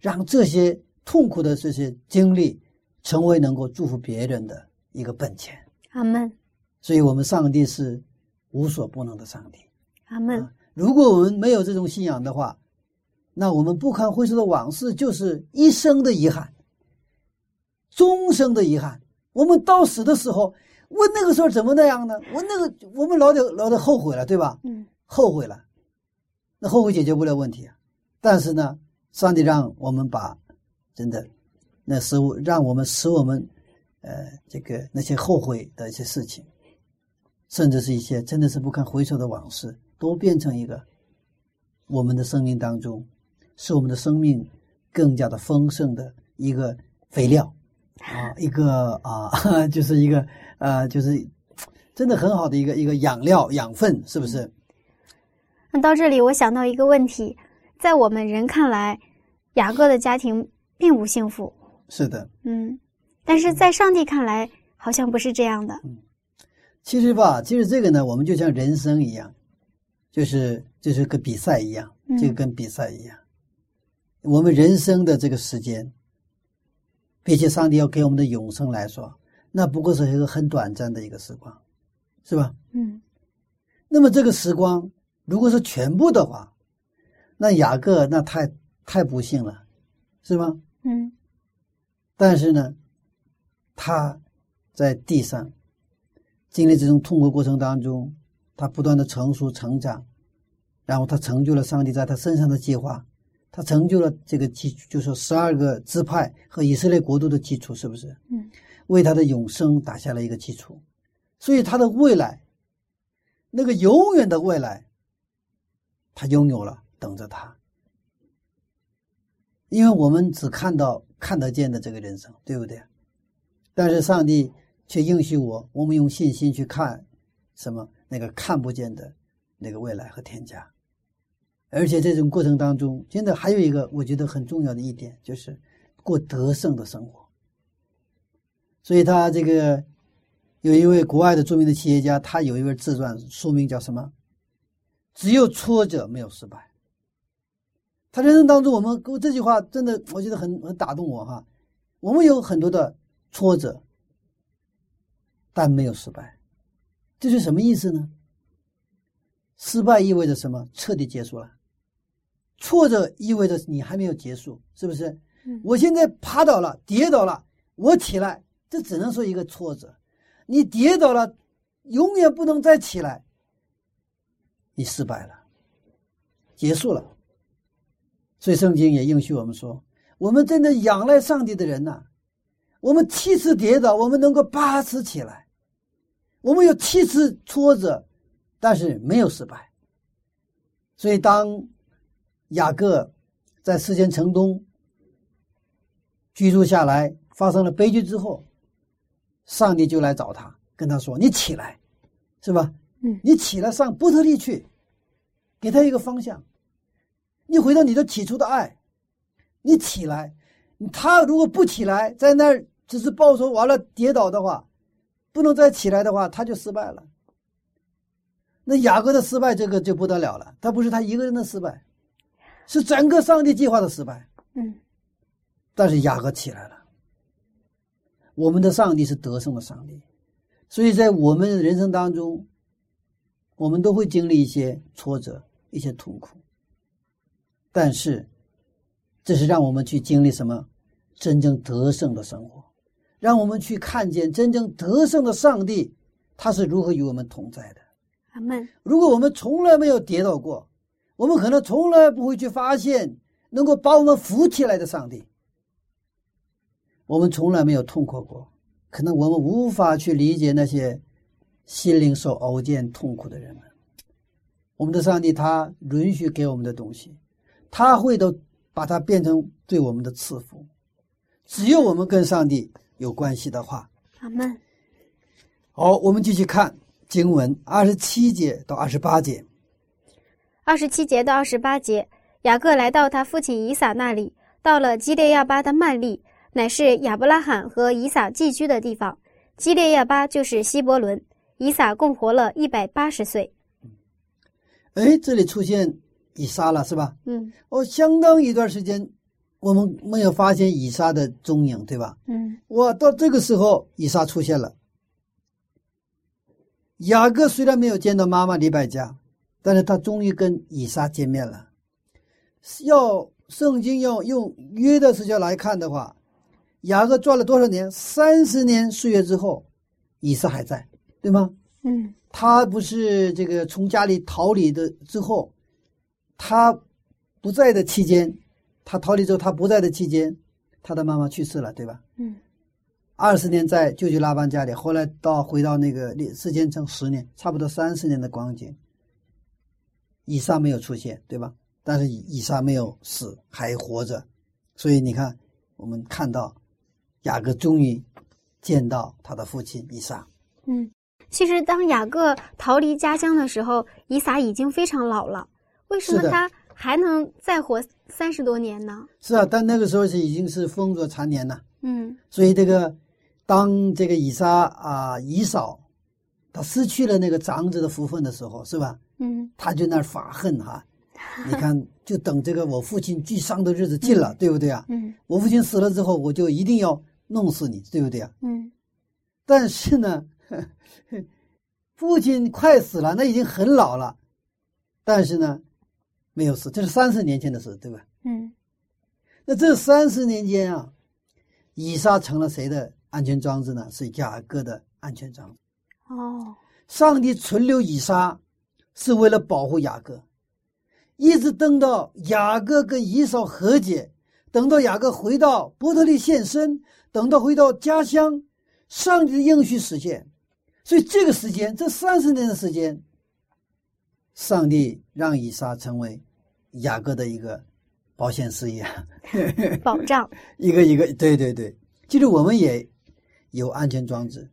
[SPEAKER 3] 让这些痛苦的这些经历成为能够祝福别人的一个本钱。
[SPEAKER 1] 阿门
[SPEAKER 3] 所以，我们上帝是无所不能的上帝。
[SPEAKER 1] 阿门
[SPEAKER 3] 啊如果我们没有这种信仰的话，那我们不堪回首的往事就是一生的遗憾，终生的遗憾。我们到死的时候，我那个时候怎么那样呢？我那个我们老得老得后悔了，对吧？
[SPEAKER 1] 嗯
[SPEAKER 3] 后悔了，那后悔解决不了问题啊。但是呢，上帝让我们把真的那使我让我们使我们呃这个那些后悔的一些事情，甚至是一些真的是不堪回首的往事，都变成一个我们的生命当中，使我们的生命更加的丰盛的一个肥料啊，一个啊，<laughs> 就是一个呃，就是真的很好的一个一个养料养分，是不是？
[SPEAKER 1] 那到这里，我想到一个问题，在我们人看来，雅各的家庭并不幸福，
[SPEAKER 3] 是的，
[SPEAKER 1] 嗯，但是在上帝看来，好像不是这样的。
[SPEAKER 3] 其实吧，其实这个呢，我们就像人生一样，就是就是个比赛一样，
[SPEAKER 1] 嗯
[SPEAKER 3] 这个跟比赛一样。我们人生的这个时间，比起上帝要给我们的永生来说，那不过是一个很短暂的一个时光，是吧？
[SPEAKER 1] 嗯
[SPEAKER 3] 那么这个时光如果是全部的话，那雅各那太太不幸了，是吗？
[SPEAKER 1] 嗯
[SPEAKER 3] 但是呢，他在地上经历这种痛苦过程当中，他不断的成熟成长，然后他成就了上帝在他身上的计划，他成就了这个基，就是说十二个支派和以色列国度的基础，是不是？
[SPEAKER 1] 嗯，
[SPEAKER 3] 为他的永生打下了一个基础，所以他的未来，那个永远的未来，他拥有了，等着他。因为我们只看到看得见的这个人生，对不对？但是上帝却应许我，我们用信心去看什么那个看不见的那个未来和天家。而且这种过程当中，真的还有一个我觉得很重要的一点，就是过得胜的生活。所以他这个有一位国外的著名的企业家，他有一本自传，书名叫什么？只有挫折，没有失败。他人生当中，我们这句话真的，我觉得很很打动我哈。我们有很多的挫折，但没有失败，这是什么意思呢？失败意味着什么？彻底结束了。挫折意味着你还没有结束，是不是？
[SPEAKER 1] 嗯
[SPEAKER 3] 我现在趴倒了，跌倒了，我起来，这只能说一个挫折。你跌倒了，永远不能再起来，你失败了，结束了。所以圣经也应许我们说，我们真的仰赖上帝的人呐、我们七次跌倒，我们能够八次起来；我们有七次挫折，但是没有失败。所以，当雅各在世间城东居住下来，发生了悲剧之后，上帝就来找他，跟他说：“你起来，是吧？
[SPEAKER 1] 嗯
[SPEAKER 3] 你起来上波特利去，给他一个方向。你回到你的起初的爱，你起来。他如果不起来，在那儿只是抱手完了跌倒的话，不能再起来的话，他就失败了。那雅各的失败，这个就不得了了。他不是他一个人的失败，是整个上帝计划的失败。
[SPEAKER 1] 嗯
[SPEAKER 3] 但是雅各起来了。我们的上帝是得胜的上帝，所以在我们人生当中，我们都会经历一些挫折、一些痛苦。但是，这是让我们去经历什么？真正得胜的生活，让我们去看见真正得胜的上帝，他是如何与我们同在的。
[SPEAKER 1] 阿门。
[SPEAKER 3] 如果我们从来没有跌倒过，我们可能从来不会去发现能够把我们扶起来的上帝。我们从来没有痛苦过，可能我们无法去理解那些心灵受熬煎痛苦的人们。我们的上帝他允许给我们的东西，他会都把它变成对我们的赐福。只有我们跟上帝有关系的话，
[SPEAKER 1] 阿门。
[SPEAKER 3] 好，我们继续看经文二十七节到二十八节。
[SPEAKER 1] 二十七节到二十八节，雅各来到他父亲以撒那里，到了基列亚巴的曼利，乃是亚伯拉罕和以撒寄居的地方。基列亚巴就是希伯伦。以撒共活了一百八十岁。
[SPEAKER 3] 哎，这里出现以撒了，是吧？
[SPEAKER 1] 嗯
[SPEAKER 3] 哦，相当一段时间，我们没有发现以撒的踪影，对吧？
[SPEAKER 1] 嗯
[SPEAKER 3] 哇，到这个时候，以撒出现了。雅各虽然没有见到妈妈李百加，但是他终于跟以撒见面了。要圣经要用约的时间来看的话，雅各转了多少年？三十年岁月之后，以撒还在，对吗？
[SPEAKER 1] 嗯
[SPEAKER 3] 他不是这个从家里逃离的之后，他不在的期间，他逃离之后他不在的期间，他的妈妈去世了，对吧？
[SPEAKER 1] 嗯
[SPEAKER 3] 二十年在舅舅拉班家里，后来到回到那个时间成十年，差不多三十年的光景。以撒没有出现，对吧？但是以以撒没有死，还活着，所以你看，我们看到雅各终于见到他的父亲以撒。
[SPEAKER 1] 嗯。其实，当雅各逃离家乡的时候，以撒已经非常老了。为什么他还能再活三十多年呢？
[SPEAKER 3] 是啊，但那个时候是已经是风烛残年了。
[SPEAKER 1] 嗯
[SPEAKER 3] 所以这个，当这个以撒啊以扫，他失去了那个长子的福分的时候，是吧？
[SPEAKER 1] 嗯
[SPEAKER 3] 他就那儿发恨哈、你看，就等这个我父亲居丧的日子近了，对不对啊？
[SPEAKER 1] 嗯
[SPEAKER 3] 我父亲死了之后，我就一定要弄死你，对不对啊？
[SPEAKER 1] 嗯
[SPEAKER 3] 但是呢，<laughs> 父亲快死了，那已经很老了，但是呢，没有死，这是三十年前的事，对吧？
[SPEAKER 1] 嗯
[SPEAKER 3] 那这三十年间啊，以撒成了谁的安全装置呢？是雅各的安全装置。
[SPEAKER 1] 哦
[SPEAKER 3] 上帝存留以撒，是为了保护雅各，一直等到雅各跟以扫和解，等到雅各回到伯特利现身，等到回到家乡，上帝的应许实现。所以这个时间，这三十年的时间，上帝让以撒成为雅各的一个保险事业。
[SPEAKER 1] 保障。<laughs>
[SPEAKER 3] 一个一个，对对对，其实我们也有安全装置。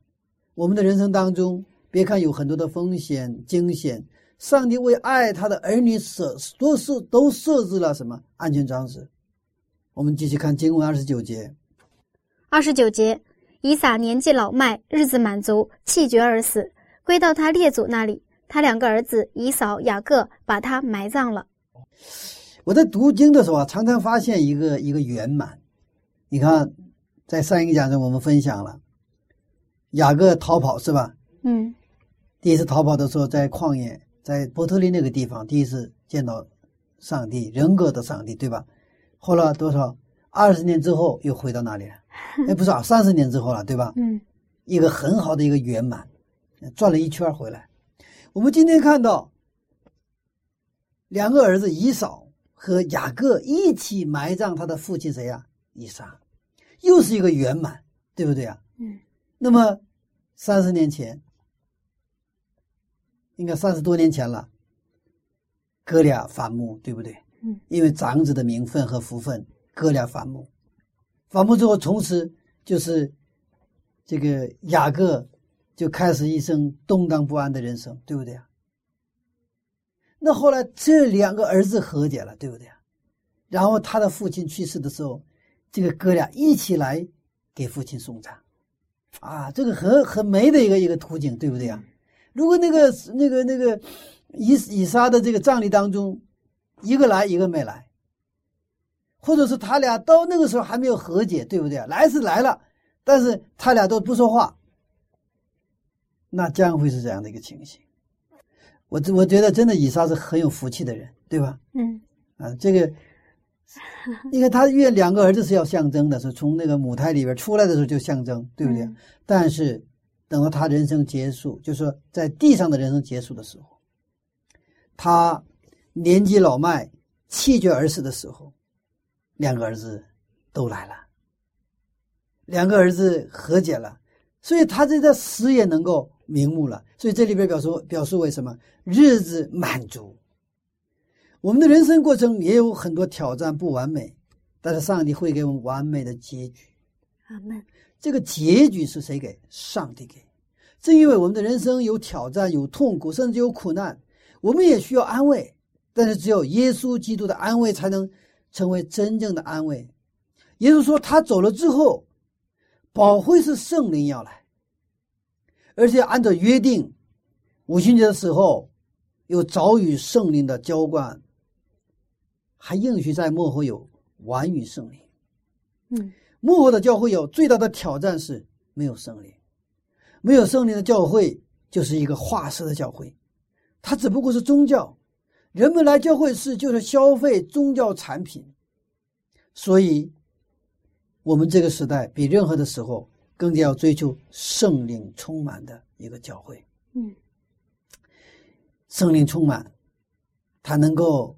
[SPEAKER 3] 我们的人生当中，别看有很多的风险、惊险，上帝为爱他的儿女设都设都设置了什么安全装置？我们继续看经文二十九节，
[SPEAKER 1] 二十九节，以撒年纪老迈，日子满足，气绝而死，归到他列祖那里。他两个儿子以扫、雅各把他埋葬了。
[SPEAKER 3] 我在读经的时候啊，常常发现一个一个圆满。你看，在上一个讲中我们分享了雅各逃跑是吧？
[SPEAKER 1] 嗯
[SPEAKER 3] 第一次逃跑的时候，在旷野，在伯特利那个地方，第一次见到上帝，人格的上帝，对吧？后来多少？二十年之后又回到哪里了？<laughs> 哎，不是啊，<laughs> 三十年之后了，对吧？
[SPEAKER 1] 嗯
[SPEAKER 3] 一个很好的一个圆满，转了一圈回来。我们今天看到两个儿子以扫和雅各一起埋葬他的父亲谁呀、以撒，又是一个圆满，对不对啊？
[SPEAKER 1] 嗯
[SPEAKER 3] 那么三十年前，应该三十多年前了，哥俩反目，对不对？
[SPEAKER 1] 嗯，
[SPEAKER 3] 因为长子的名分和福分，哥俩反目。反目之后，从此就是这个雅各就开始一生动荡不安的人生，对不对啊？那后来这两个儿子和解了，对不对啊？然后他的父亲去世的时候，这个哥俩一起来给父亲送葬，啊，这个很很美的一个一个图景，对不对啊？如果那个那个那个以以撒的这个葬礼当中，一个来一个没来，或者是他俩到那个时候还没有和解，对不对啊？来是来了，但是他俩都不说话，那将会是这样的一个情形。我这我觉得真的以撒是很有福气的人，对吧？
[SPEAKER 1] 嗯
[SPEAKER 3] 啊，这个，你看他因为两个儿子是要象征的，是从那个母胎里边出来的时候就象征，对不对？
[SPEAKER 1] 嗯
[SPEAKER 3] 但是等到他人生结束，就是说在地上的人生结束的时候，他年纪老迈、气绝而死的时候，两个儿子都来了，两个儿子和解了，所以他这个死也能够瞑目了。所以这里边表述表述为什么日子满足。我们的人生过程也有很多挑战，不完美，但是上帝会给我们完美的结局。
[SPEAKER 1] 阿门。
[SPEAKER 3] 这个结局是谁给？上帝给。正因为我们的人生有挑战、有痛苦，甚至有苦难，我们也需要安慰。但是只有耶稣基督的安慰才能成为真正的安慰。也就是说，他走了之后，保惠是圣灵要来，而且按照约定，五旬节的时候有早与圣灵的浇灌，还应许在幕后有晚与圣灵。
[SPEAKER 1] 嗯，
[SPEAKER 3] 幕后的教会有最大的挑战是没有圣灵，没有圣灵的教会就是一个化石的教会，它只不过是宗教。人们来教会是就是消费宗教产品，所以，我们这个时代比任何的时候更加要追求圣灵充满的一个教会。
[SPEAKER 1] 嗯，
[SPEAKER 3] 圣灵充满，它能够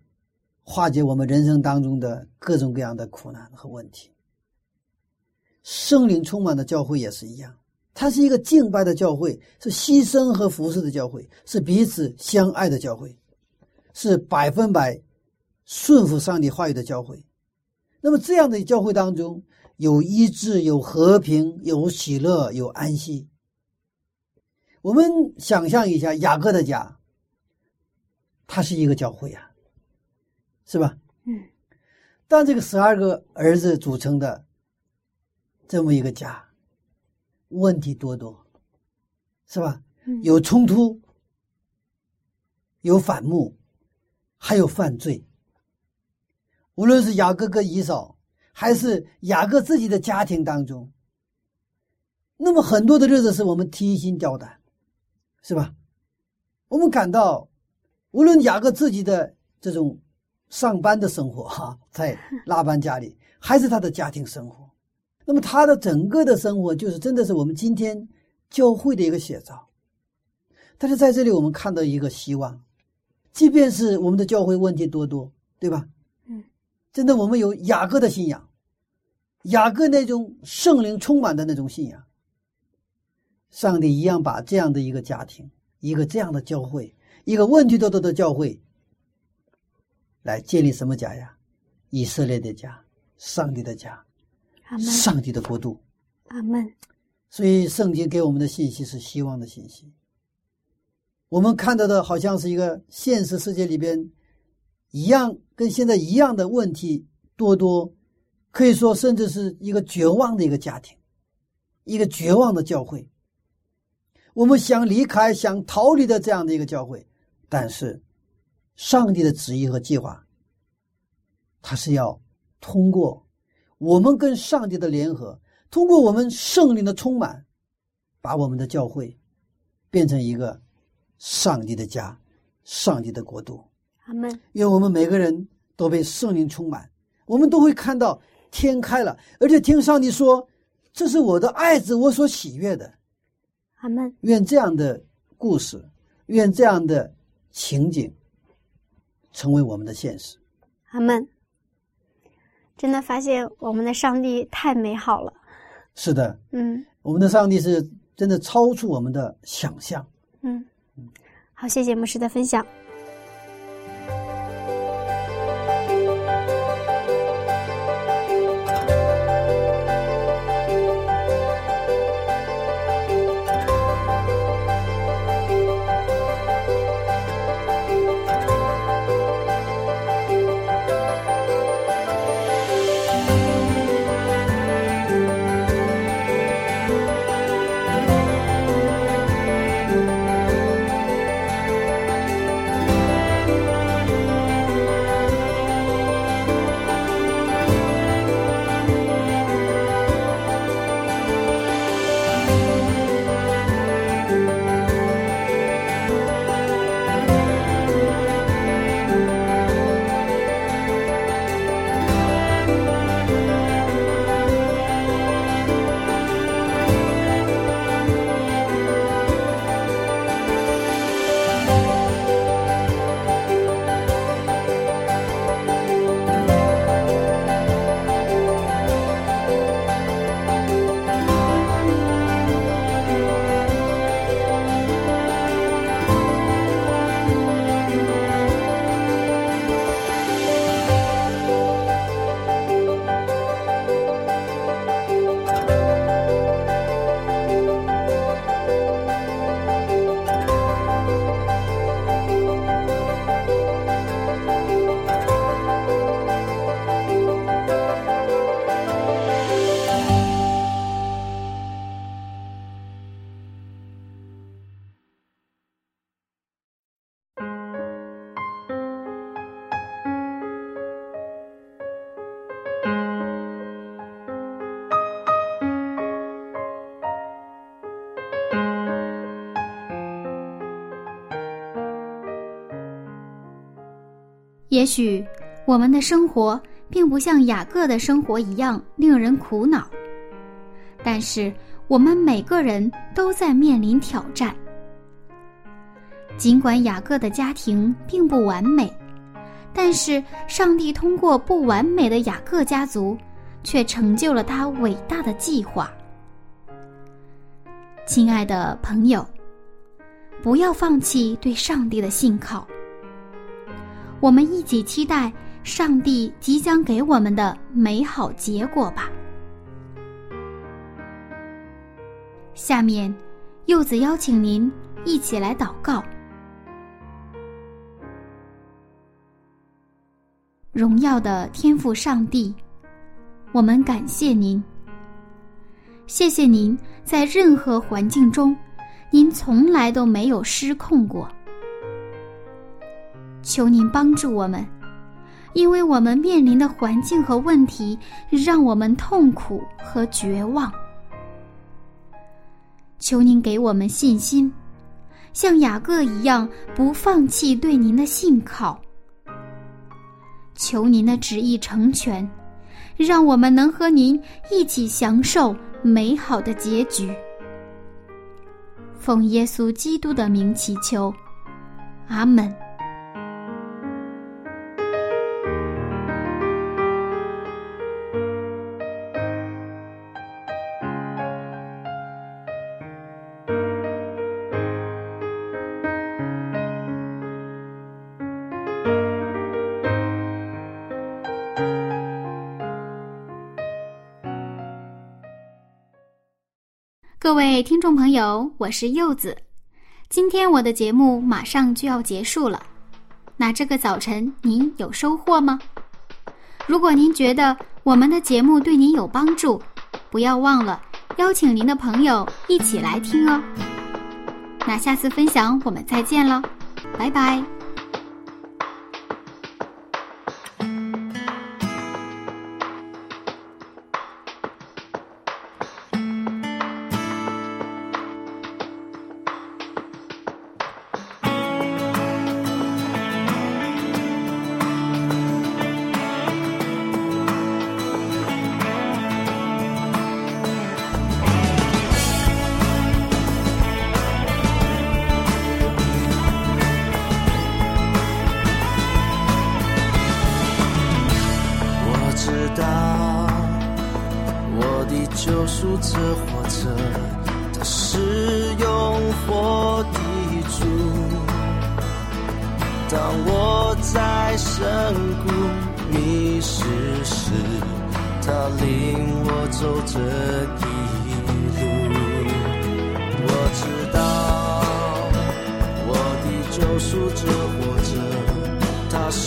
[SPEAKER 3] 化解我们人生当中的各种各样的苦难和问题。圣灵充满的教会也是一样，它是一个敬拜的教会，是牺牲和服侍的教会，是彼此相爱的教会。是百分百顺服上帝话语的教会，那么这样的教会当中有医治、有和平、有喜乐、有安息。我们想象一下雅各的家，他是一个教会啊，是吧？
[SPEAKER 1] 嗯。
[SPEAKER 3] 但这个十二个儿子组成的这么一个家，问题多多，是吧？有冲突，有反目。还有犯罪，无论是雅各跟以扫，还是雅各自己的家庭当中，那么很多的日子是我们提心吊胆，是吧？我们感到，无论雅各自己的这种上班的生活哈，在拉班家里，还是他的家庭生活，那么他的整个的生活就是真的是我们今天教会的一个写照。但是在这里，我们看到一个希望。即便是我们的教会问题多多，对吧？
[SPEAKER 1] 嗯，
[SPEAKER 3] 真的，我们有雅各的信仰，雅各那种圣灵充满的那种信仰。上帝一样把这样的一个家庭，一个这样的教会，一个问题多多的教会，来建立什么家呀？以色列的家，上帝的家，上帝的国度。
[SPEAKER 1] 阿门。
[SPEAKER 3] 所以，圣经给我们的信息是希望的信息。我们看到的好像是一个现实世界里边一样，跟现在一样的问题多多，可以说甚至是一个绝望的一个家庭，一个绝望的教会。我们想离开、想逃离的这样的一个教会，但是上帝的旨意和计划，他是要通过我们跟上帝的联合，通过我们圣灵的充满，把我们的教会变成一个。上帝的家，上帝的国度。
[SPEAKER 1] 阿门。
[SPEAKER 3] 愿我们每个人都被圣灵充满，我们都会看到天开了，而且听上帝说：“这是我的爱子，我所喜悦的。”
[SPEAKER 1] 阿门。
[SPEAKER 3] 愿这样的故事，愿这样的情景，成为我们的现实。
[SPEAKER 1] 阿门。真的发现我们的上帝太美好了。
[SPEAKER 3] 是的。
[SPEAKER 1] 嗯。
[SPEAKER 3] 我们的上帝是真的超出我们的想象。
[SPEAKER 1] 嗯。好，谢谢牧师的分享。也许我们的生活并不像雅各的生活一样令人苦恼，但是我们每个人都在面临挑战。尽管雅各的家庭并不完美，但是上帝通过不完美的雅各家族，却成就了他伟大的计划。亲爱的朋友，不要放弃对上帝的信靠。我们一起期待上帝即将给我们的美好结果吧。下面，柚子邀请您一起来祷告。荣耀的天赋上帝，我们感谢您。谢谢您在任何环境中，您从来都没有失控过。求您帮助我们，因为我们面临的环境和问题让我们痛苦和绝望。求您给我们信心，像雅各一样不放弃对您的信靠。求您的旨意成全，让我们能和您一起享受美好的结局。奉耶稣基督的名祈求，阿门。各位听众朋友，我是柚子。今天我的节目马上就要结束了，那这个早晨您有收获吗？如果您觉得我们的节目对您有帮助，不要忘了邀请您的朋友一起来听哦。那下次分享我们再见了，拜拜。
[SPEAKER 5] 在深谷迷失时，他领我走这一路。我知道我的救赎者活着，他是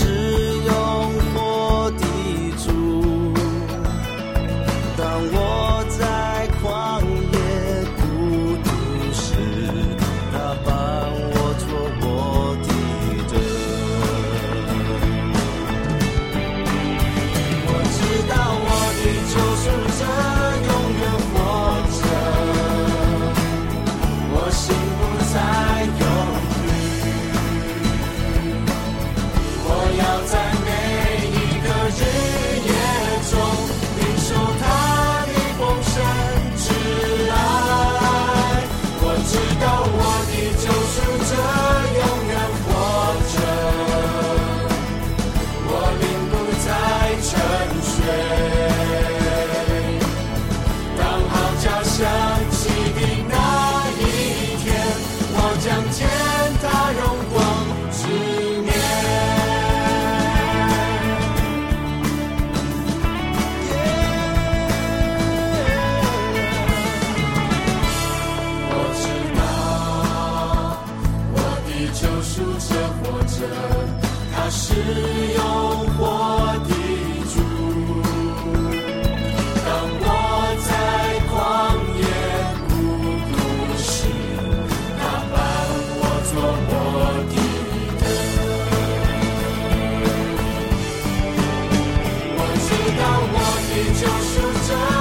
[SPEAKER 5] sometimes.